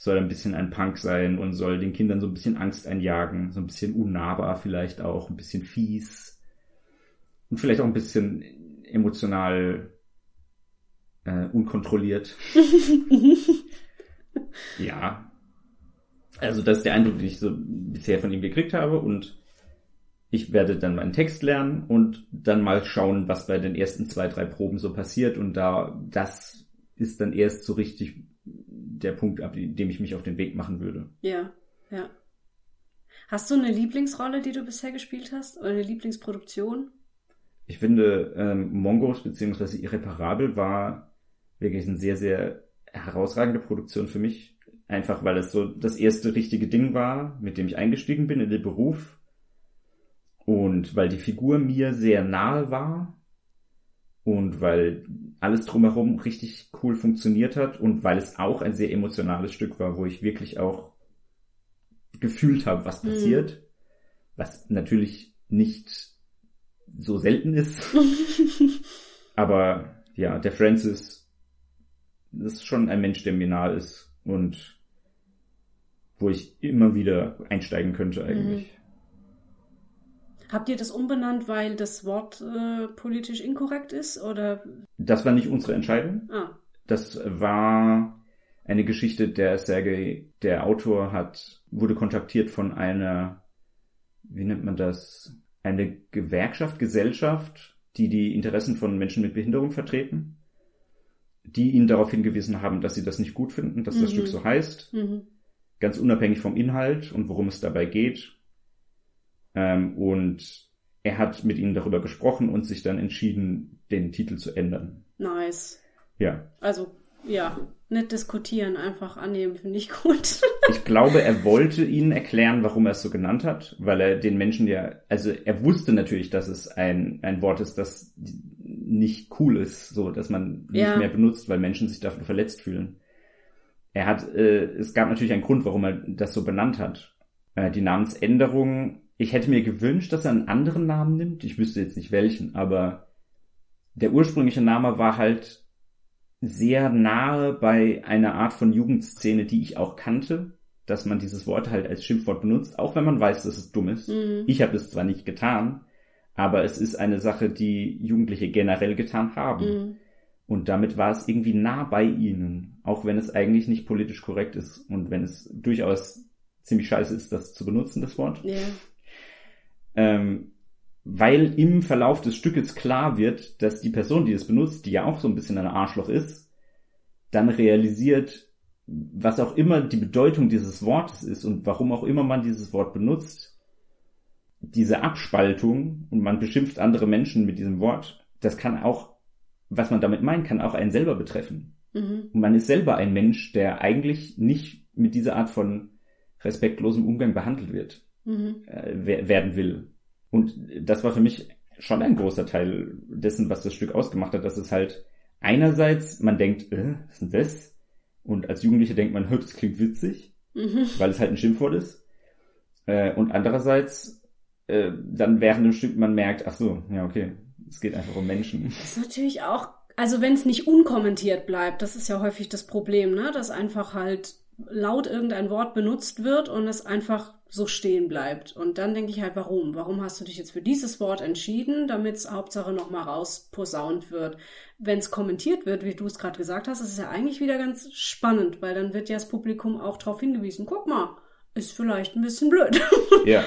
soll ein bisschen ein Punk sein und soll den Kindern so ein bisschen Angst einjagen, so ein bisschen unnahbar vielleicht auch, ein bisschen fies und vielleicht auch ein bisschen emotional äh, unkontrolliert. *laughs* ja. Also das ist der Eindruck, den ich so bisher von ihm gekriegt habe und ich werde dann meinen Text lernen und dann mal schauen, was bei den ersten zwei, drei Proben so passiert und da, das ist dann erst so richtig der Punkt, ab dem ich mich auf den Weg machen würde. Ja, ja. Hast du eine Lieblingsrolle, die du bisher gespielt hast? Oder eine Lieblingsproduktion? Ich finde, ähm, Mongos bzw. Irreparabel war wirklich eine sehr, sehr herausragende Produktion für mich. Einfach weil es so das erste richtige Ding war, mit dem ich eingestiegen bin in den Beruf. Und weil die Figur mir sehr nahe war. Und weil alles drumherum richtig cool funktioniert hat. Und weil es auch ein sehr emotionales Stück war, wo ich wirklich auch gefühlt habe, was Mhm. passiert. Was natürlich nicht so selten ist. *laughs* Aber ja, der Francis ist schon ein Mensch, der mir nahe ist. Und wo ich immer wieder einsteigen könnte eigentlich. Mhm. Habt ihr das umbenannt, weil das Wort äh, politisch inkorrekt ist oder? Das war nicht unsere Entscheidung. Ah. Das war eine Geschichte, der Sergei, der Autor hat, wurde kontaktiert von einer, wie nennt man das? Eine Gewerkschaft, Gesellschaft, die die Interessen von Menschen mit Behinderung vertreten, die ihn darauf hingewiesen haben, dass sie das nicht gut finden, dass Mhm. das Stück so heißt, Mhm. ganz unabhängig vom Inhalt und worum es dabei geht. Ähm, und er hat mit ihnen darüber gesprochen und sich dann entschieden, den Titel zu ändern. Nice. Ja. Also, ja, nicht diskutieren, einfach annehmen, finde ich gut. *laughs* Ich glaube, er wollte ihnen erklären, warum er es so genannt hat, weil er den Menschen ja, also er wusste natürlich, dass es ein, ein Wort ist, das nicht cool ist, so, dass man nicht Ja. mehr benutzt, weil Menschen sich davon verletzt fühlen. Er hat, äh, es gab natürlich einen Grund, warum er das so benannt hat. Äh, die Namensänderung, ich hätte mir gewünscht, dass er einen anderen Namen nimmt. Ich wüsste jetzt nicht welchen, aber der ursprüngliche Name war halt sehr nahe bei einer Art von Jugendszene, die ich auch kannte, dass man dieses Wort halt als Schimpfwort benutzt, auch wenn man weiß, dass es dumm ist. Mhm. Ich habe es zwar nicht getan, aber es ist eine Sache, die Jugendliche generell getan haben. Mhm. Und damit war es irgendwie nah bei ihnen, auch wenn es eigentlich nicht politisch korrekt ist und wenn es durchaus ziemlich scheiße ist, das zu benutzen, das Wort. Ja. Ähm, weil im Verlauf des Stückes klar wird, dass die Person, die es benutzt, die ja auch so ein bisschen ein Arschloch ist, dann realisiert, was auch immer die Bedeutung dieses Wortes ist und warum auch immer man dieses Wort benutzt, diese Abspaltung und man beschimpft andere Menschen mit diesem Wort, das kann auch, was man damit meint, kann auch einen selber betreffen. Mhm. Und man ist selber ein Mensch, der eigentlich nicht mit dieser Art von respektlosem Umgang behandelt wird Mhm. äh, wer- werden will. Und das war für mich schon ein großer Teil dessen, was das Stück ausgemacht hat, dass es halt einerseits man denkt, äh, was ist denn das? Und als Jugendliche denkt man, *laughs* das klingt witzig, Mhm. weil es halt ein Schimpfwort ist. Äh, und andererseits äh, dann während dem Stück man merkt, ach so, ja okay, es geht einfach um Menschen. Das ist natürlich auch, also wenn es nicht unkommentiert bleibt, das ist ja häufig das Problem, ne? Dass einfach halt laut irgendein Wort benutzt wird und es einfach so stehen bleibt. Und dann denke ich halt, warum? Warum hast du dich jetzt für dieses Wort entschieden, damit es Hauptsache nochmal rausposaunt wird? Wenn es kommentiert wird, wie du es gerade gesagt hast, ist es ja eigentlich wieder ganz spannend, weil dann wird ja das Publikum auch darauf hingewiesen, guck mal, ist vielleicht ein bisschen blöd. *laughs* Ja.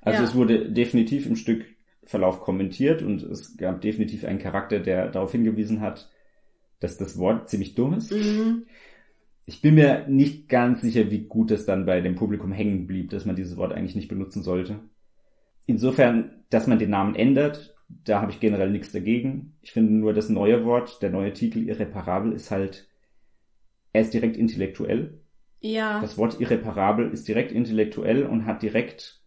Also Ja. es wurde definitiv im Stückverlauf kommentiert und es gab definitiv einen Charakter, der darauf hingewiesen hat, dass das Wort ziemlich dumm ist. mhm. Ich bin mir nicht ganz sicher, wie gut es dann bei dem Publikum hängen blieb, dass man dieses Wort eigentlich nicht benutzen sollte. Insofern, dass man den Namen ändert, da habe ich generell nichts dagegen. Ich finde nur das neue Wort, der neue Titel irreparabel ist halt, er ist direkt intellektuell. Ja. Das Wort irreparabel ist direkt intellektuell und hat direkt,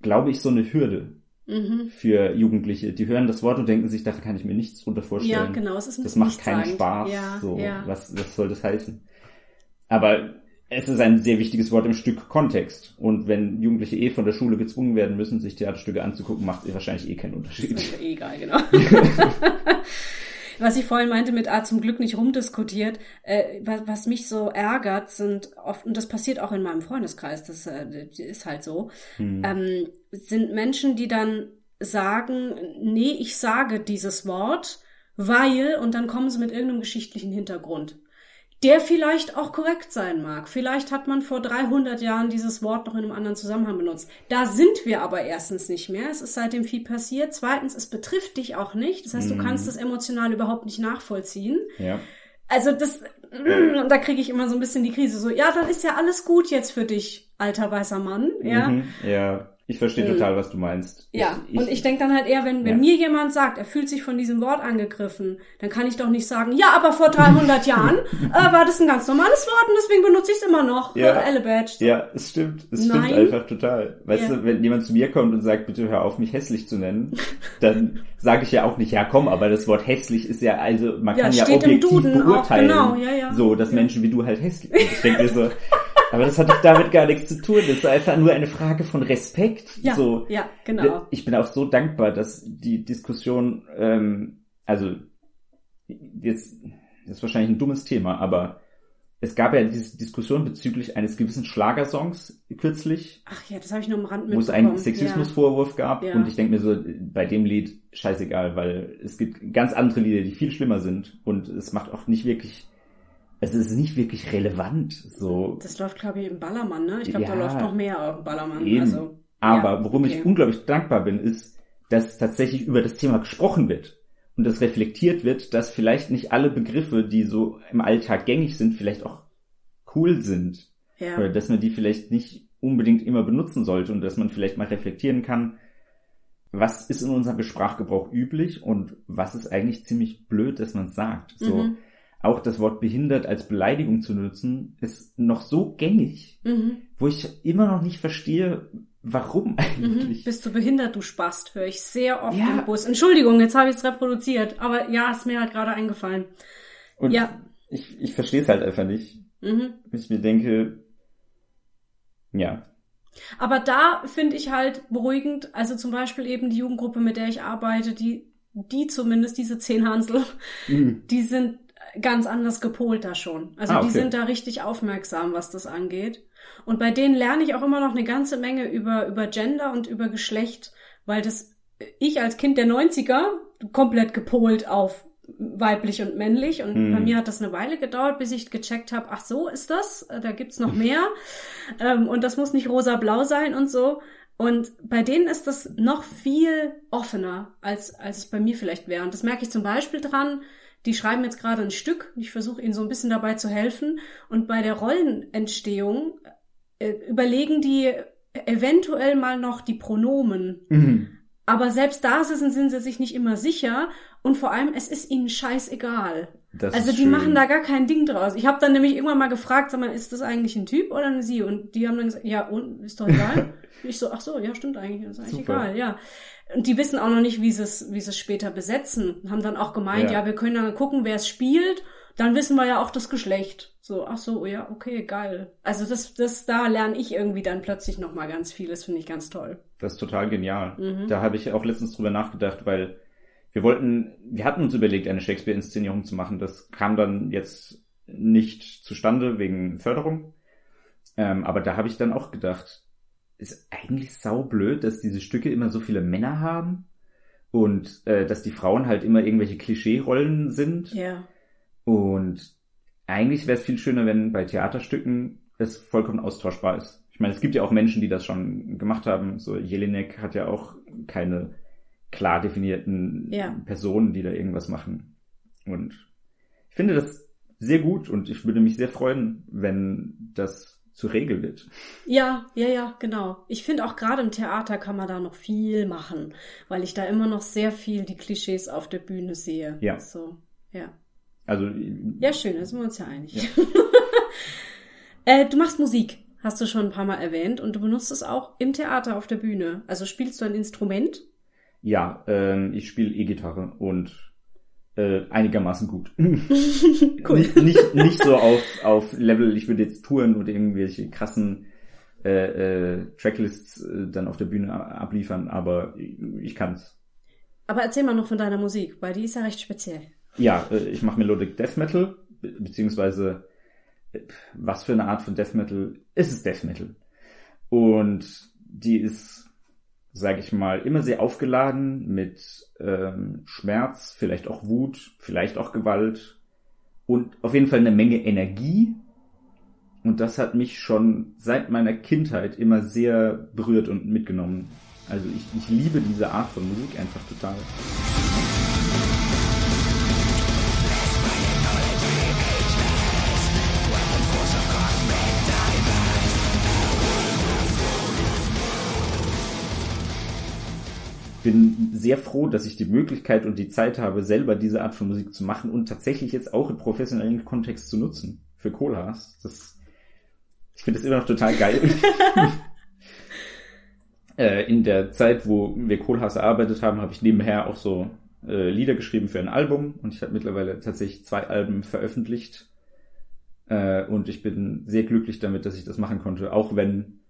glaube ich, so eine Hürde Mhm. für Jugendliche. Die hören das Wort und denken sich, da kann ich mir nichts drunter Ja, vorstellen. genau, es ist ein Das macht keinen. Spaß. Ja, so, ja. was, was soll das heißen? Aber es ist ein sehr wichtiges Wort im Stück Kontext. Und wenn Jugendliche eh von der Schule gezwungen werden müssen, sich Theaterstücke anzugucken, macht es wahrscheinlich eh keinen Unterschied. Ist mir egal, genau. *laughs* was ich vorhin meinte mit ah, zum Glück nicht rumdiskutiert, äh, was, was mich so ärgert, sind oft, und das passiert auch in meinem Freundeskreis, das äh, ist halt so, Hm. ähm, sind Menschen, die dann sagen, nee, ich sage dieses Wort, weil, und dann kommen sie mit irgendeinem geschichtlichen Hintergrund. Der vielleicht auch korrekt sein mag. Vielleicht hat man vor 300 Jahren dieses Wort noch in einem anderen Zusammenhang benutzt. Da sind wir aber erstens nicht mehr. Es ist seitdem viel passiert. Zweitens, es betrifft dich auch nicht. Das heißt, du Mhm. kannst es emotional überhaupt nicht nachvollziehen. ja. Also das, und da kriege ich immer so ein bisschen die Krise. So, ja, dann ist ja alles gut jetzt für dich, alter weißer Mann. Ja. Mhm. ja. Ich verstehe Mhm. total, was du meinst. Ja, und ich denke dann halt eher, wenn, wenn Ja. mir jemand sagt, er fühlt sich von diesem Wort angegriffen, dann kann ich doch nicht sagen, ja, aber vor 300 Jahren *laughs* äh, war das ein ganz normales Wort und deswegen benutze ich es immer noch. Ja. Äh, Elebadge. So. Ja, es stimmt. Es Nein. stimmt einfach total. Weißt Ja. du, wenn jemand zu mir kommt und sagt, bitte hör auf, mich hässlich zu nennen, dann *laughs* sage ich ja auch nicht, ja komm, aber das Wort hässlich ist ja, also man Ja, kann ja objektiv beurteilen, genau, ja, ja. so, dass. Menschen wie du halt hässlich sind. Ich denke mir so, *laughs* aber das hat doch damit gar nichts zu tun. Das ist einfach nur eine Frage von Respekt. Ja, so. ja, genau. Ich bin auch so dankbar, dass die Diskussion, ähm, also jetzt das ist wahrscheinlich ein dummes Thema, aber es gab ja diese Diskussion bezüglich eines gewissen Schlagersongs kürzlich, Ach ja, das habe ich nur am Rand wo es mitbekommen. einen Sexismusvorwurf gab. Ja. Und ich denke mir so, bei dem Lied scheißegal, weil es gibt ganz andere Lieder, die viel schlimmer sind. Und es macht auch nicht wirklich, es ist nicht wirklich relevant. So. Ja. Das läuft, glaube ich, im Ballermann, ne? Ich glaube, da Ja. läuft noch mehr auf dem Ballermann. Eben. Also, Aber worum okay. ich unglaublich dankbar bin, ist, dass tatsächlich über das Thema gesprochen wird. Und dass reflektiert wird, dass vielleicht nicht alle Begriffe, die so im Alltag gängig sind, vielleicht auch cool sind. Ja. Oder dass man die vielleicht nicht unbedingt immer benutzen sollte und dass man vielleicht mal reflektieren kann, was ist in unserem Sprachgebrauch üblich und was ist eigentlich ziemlich blöd, dass man es sagt. So, Mhm. auch das Wort behindert als Beleidigung zu nutzen, ist noch so gängig, Mhm. wo ich immer noch nicht verstehe, warum Mhm. eigentlich. Bist du behindert, du Spast, höre ich sehr oft Ja. im Bus. Entschuldigung, jetzt habe ich es reproduziert, aber ja, ist mir halt gerade eingefallen. Und Ja. ich, ich verstehe es halt einfach nicht. Mhm. Ich mir denke, ja, Aber da finde ich halt beruhigend, also zum Beispiel eben die Jugendgruppe, mit der ich arbeite, die, die zumindest, diese zehn Hansel, Mhm. die sind ganz anders gepolt da schon. Also Ah, die okay. sind da richtig aufmerksam, was das angeht. Und bei denen lerne ich auch immer noch eine ganze Menge über, über Gender und über Geschlecht, weil das ich als Kind der 90er komplett gepolt auf weiblich und männlich und Mhm. bei mir hat das eine Weile gedauert, bis ich gecheckt habe, ach so ist das, Äh, da gibt's noch mehr *laughs* ähm, und das muss nicht rosa-blau sein und so. Und bei denen ist das noch viel offener, als, als es bei mir vielleicht wäre. Und das merke ich zum Beispiel dran, die schreiben jetzt gerade ein Stück, ich versuche ihnen so ein bisschen dabei zu helfen. Und bei der Rollenentstehung äh, überlegen die eventuell mal noch die Pronomen. Mhm. Aber selbst da sind, sind sie sich nicht immer sicher. Und vor allem, es ist ihnen scheißegal. Das Also die schön. machen da gar kein Ding draus. Ich habe dann nämlich irgendwann mal gefragt, sag mal, ist das eigentlich ein Typ oder eine Sie? Und die haben dann gesagt, ja, und ist doch egal. *laughs* ich so, ach so, ja, stimmt eigentlich, ist eigentlich Super. egal, ja. Und die wissen auch noch nicht, wie sie es, wie sie es später besetzen. Haben dann auch gemeint, Ja. ja. wir können dann gucken, wer es spielt. Dann wissen wir ja auch das Geschlecht. So, ach so, ja, okay, geil. Also das, das, da lerne ich irgendwie dann plötzlich noch mal ganz viel. Das finde ich ganz toll. Das ist total genial. Mhm. Da habe ich auch letztens drüber nachgedacht, weil wir wollten, wir hatten uns überlegt, eine Shakespeare-Inszenierung zu machen. Das kam dann jetzt nicht zustande wegen Förderung. Ähm, aber da habe ich dann auch gedacht, ist eigentlich saublöd, dass diese Stücke immer so viele Männer haben und äh, dass die Frauen halt immer irgendwelche Klischee-Rollen sind. Ja. Und eigentlich wäre es viel schöner, wenn bei Theaterstücken es vollkommen austauschbar ist. Ich meine, es gibt ja auch Menschen, die das schon gemacht haben. So Jelinek hat ja auch keine klar definierten Ja. Personen, die da irgendwas machen. Und ich finde das sehr gut und ich würde mich sehr freuen, wenn das zur Regel wird. Ja, ja, ja, genau. Ich finde auch gerade im Theater kann man da noch viel machen, weil ich da immer noch sehr viel die Klischees auf der Bühne sehe. Ja. So, ja. Also Ja, schön, da sind wir uns ja einig. *laughs* äh, du machst Musik, hast du schon ein paar Mal erwähnt, und du benutzt es auch im Theater auf der Bühne. Also spielst du ein Instrument? ja, ähm, ich spiele E-Gitarre und äh, einigermaßen gut. *laughs* Cool. Nicht, nicht, nicht so auf, auf Level, ich würde jetzt touren oder irgendwelche krassen äh, äh, Tracklists äh, dann auf der Bühne abliefern, aber ich kann's. Aber erzähl mal noch von deiner Musik, weil die ist ja recht speziell. Ja, äh, ich mache Melodic Death Metal, be beziehungsweise was für eine Art von Death Metal? Es ist Death Metal. Und die ist, sage ich mal, immer sehr aufgeladen mit ähm, Schmerz, vielleicht auch Wut, vielleicht auch Gewalt und auf jeden Fall eine Menge Energie. Und das hat mich schon seit meiner Kindheit immer sehr berührt und mitgenommen. Also ich, ich liebe diese Art von Musik einfach total. Bin sehr froh, dass ich die Möglichkeit und die Zeit habe, selber diese Art von Musik zu machen und tatsächlich jetzt auch im professionellen Kontext zu nutzen für Kohlhaas. Das, ich finde das immer noch total geil. *laughs* äh, in der Zeit, wo wir Kohlhaas erarbeitet haben, habe ich nebenher auch so äh, Lieder geschrieben für ein Album und ich habe mittlerweile tatsächlich zwei Alben veröffentlicht. Äh, und ich bin sehr glücklich damit, dass ich das machen konnte, auch wenn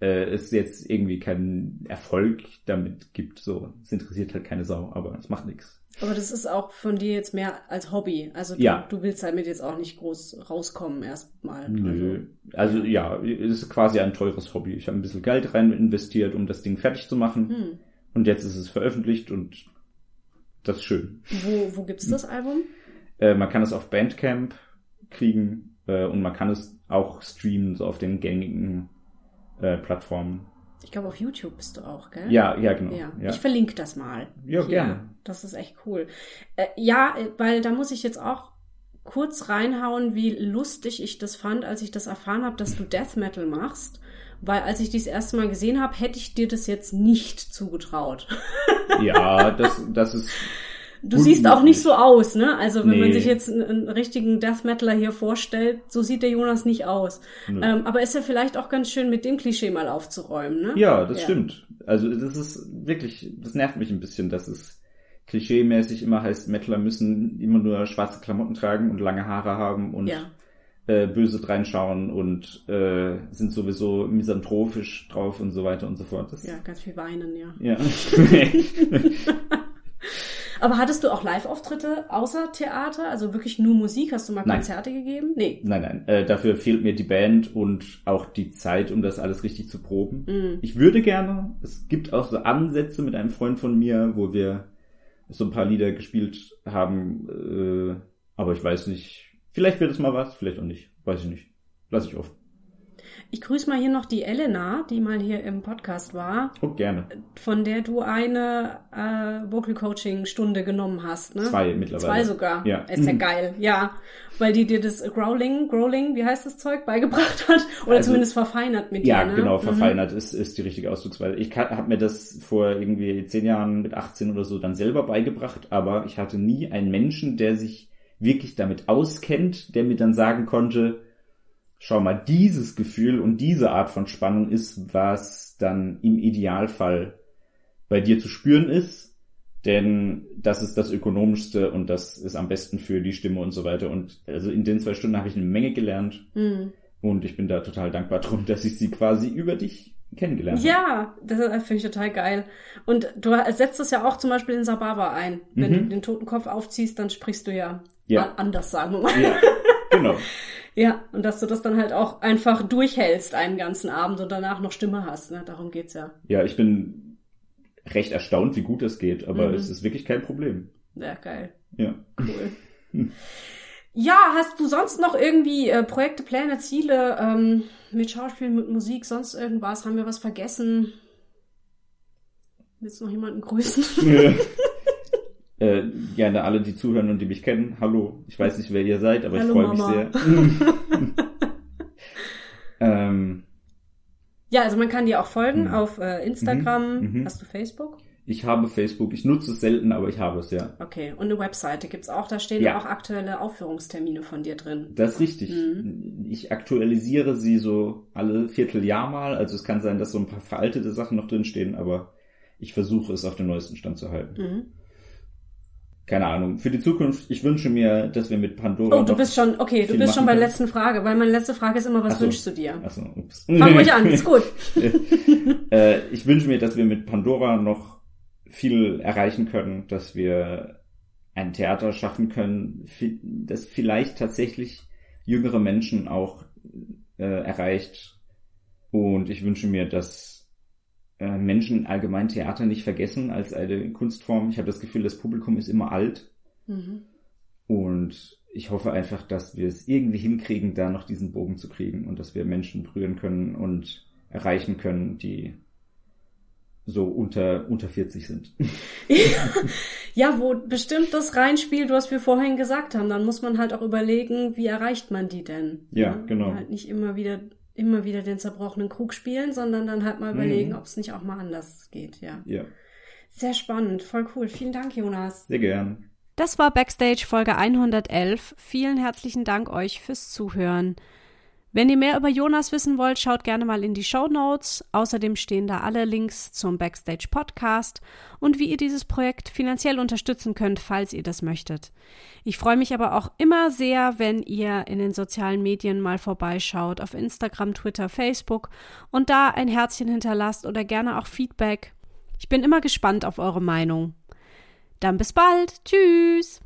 äh, es jetzt irgendwie keinen Erfolg damit gibt. So, es interessiert halt keine Sau, aber es macht nichts. Aber das ist auch von dir jetzt mehr als Hobby. Also du, Ja. du willst damit jetzt auch nicht groß rauskommen erstmal. Nö. Also ja, es ist quasi ein teures Hobby. Ich habe ein bisschen Geld rein investiert, um das Ding fertig zu machen. Also, hm. Und jetzt ist es veröffentlicht und das ist schön. Wo, wo gibt's das Album? Äh, man kann es auf Bandcamp kriegen äh, und man kann es auch streamen, so auf den gängigen äh, Plattformen. Ich glaube, auf YouTube bist du auch, gell? Ja, ja, genau. Ja. Ja, ich verlinke das mal. Ja, Hier. gerne. Das ist echt cool. Äh, ja, äh, weil da muss ich jetzt auch kurz reinhauen, wie lustig ich das fand, als ich das erfahren habe, dass du Death Metal machst. Weil als ich dies erste Mal gesehen habe, hätte ich dir das jetzt nicht zugetraut. ja das, das ist. Du siehst auch nicht so aus, ne? Also wenn man Nee. sich jetzt einen, einen richtigen Death Metaler hier vorstellt, so sieht der Jonas nicht aus. Nö. Ähm, aber ist ja vielleicht auch ganz schön, mit dem Klischee mal aufzuräumen, ne? Ja, das Ja. stimmt. Also das ist wirklich, das nervt mich ein bisschen, dass es klischeemäßig immer heißt, Mettler müssen immer nur schwarze Klamotten tragen und lange Haare haben und Ja. äh, böse reinschauen und äh, sind sowieso misanthropisch drauf und so weiter und so fort. Das, Ja, ganz viel weinen, ja. ja. *laughs* *laughs* Aber hattest du auch Live-Auftritte außer Theater? Also wirklich nur Musik? Hast du mal Nein. Konzerte gegeben? Nee. nein, nein. Äh, dafür fehlt mir die Band und auch die Zeit, um das alles richtig zu proben. Mhm. Ich würde gerne, es gibt auch so Ansätze mit einem Freund von mir, wo wir so ein paar Lieder gespielt haben, äh, aber ich weiß nicht, vielleicht wird es mal was, vielleicht auch nicht, weiß ich nicht. Lass ich offen. Ich grüße mal hier noch die Elena, die mal hier im Podcast war, Oh, gerne. von der du eine äh, Vocal Coaching Stunde genommen hast, ne? Zwei mittlerweile. Zwei sogar. Ja. Ist ja geil, ja. Weil die dir das Growling, Growling, wie heißt das Zeug, beigebracht hat? Oder Also- zumindest verfeinert mit Ja, dir, ne? genau, Mhm. verfeinert ist, ist die richtige Ausdrucksweise. Ich habe mir das vor irgendwie zehn Jahren mit 18 oder so dann selber beigebracht, aber ich hatte nie einen Menschen, der sich wirklich damit auskennt, der mir dann sagen konnte, schau mal, dieses Gefühl und diese Art von Spannung ist, was dann im Idealfall bei dir zu spüren ist, denn das ist das ökonomischste und das ist am besten für die Stimme und so weiter. Und also in den zwei Stunden habe ich eine Menge gelernt. Mhm. Und ich bin da total dankbar drum, dass ich sie quasi über dich kennengelernt habe. Ja, das finde ich total geil. Und du setzt das ja auch zum Beispiel in Sababa ein. Wenn Mhm. du den toten Kopf aufziehst, dann sprichst du ja, Ja. anders, sagen wir mal. Ja, genau. *laughs* Ja, und dass du das dann halt auch einfach durchhältst einen ganzen Abend und danach noch Stimme hast. Ne? Darum geht's ja. Ja, ich bin recht erstaunt, wie gut das geht, aber Mhm. es ist wirklich kein Problem. Ja, geil. Ja. Cool. *laughs* Ja, hast du sonst noch irgendwie äh, Projekte, Pläne, Ziele ähm, mit Schauspiel, mit Musik, sonst irgendwas? Haben wir was vergessen? Willst du noch jemanden grüßen? *laughs* *laughs* äh, gerne alle, die zuhören und die mich kennen. Hallo, ich weiß nicht, wer ihr seid, aber Hallo, ich freue mich sehr. *laughs* ähm, Ja, also man kann dir auch folgen Mhm. auf äh, Instagram. Mhm, mhm. Hast du Facebook? ich habe Facebook, ich nutze es selten, aber ich habe es, ja. Okay, und eine Webseite gibt's auch. Da stehen Ja. auch aktuelle Aufführungstermine von dir drin. Das ist richtig. Mhm. Ich aktualisiere sie so alle Vierteljahr mal. Also es kann sein, dass so ein paar veraltete Sachen noch drinstehen, aber ich versuche es auf den neuesten Stand zu halten. Keine Ahnung. Für die Zukunft, ich wünsche mir, dass wir mit Pandora. Oh, du bist schon, okay, du bist schon bei der letzten Frage, weil meine letzte Frage ist immer, was Ach so. wünschst du dir? Achso, ups. Fang ruhig an, ist gut. *laughs* äh, ich wünsche mir, dass wir mit Pandora noch viel erreichen können, dass wir ein Theater schaffen können, das vielleicht tatsächlich jüngere Menschen auch äh, erreicht. Und ich wünsche mir, dass äh, Menschen allgemein Theater nicht vergessen als eine Kunstform. Ich habe das Gefühl, das Publikum ist immer alt. Mhm. Und ich hoffe einfach, dass wir es irgendwie hinkriegen, da noch diesen Bogen zu kriegen und dass wir Menschen berühren können und erreichen können, die so unter, unter 40 sind. *laughs* Ja, wo bestimmt das reinspielt, was wir vorhin gesagt haben, dann muss man halt auch überlegen, wie erreicht man die denn? Ja, genau. Halt nicht immer wieder, immer wieder den zerbrochenen Krug spielen, sondern dann halt mal Mhm. überlegen, ob es nicht auch mal anders geht, ja. Ja, Sehr spannend, voll cool. Vielen Dank, Jonas. sehr gern. Das war Backstage Folge 111. Vielen herzlichen Dank euch fürs Zuhören. Wenn ihr mehr über Jonas wissen wollt, schaut gerne mal in die Show Notes. Außerdem stehen da alle Links zum Backstage Podcast und wie ihr dieses Projekt finanziell unterstützen könnt, falls ihr das möchtet. Ich freue mich aber auch immer sehr, wenn ihr in den sozialen Medien mal vorbeischaut, auf Instagram, Twitter, Facebook und da ein Herzchen hinterlasst oder gerne auch Feedback. Ich bin immer gespannt auf eure Meinung. Dann bis bald. Tschüss.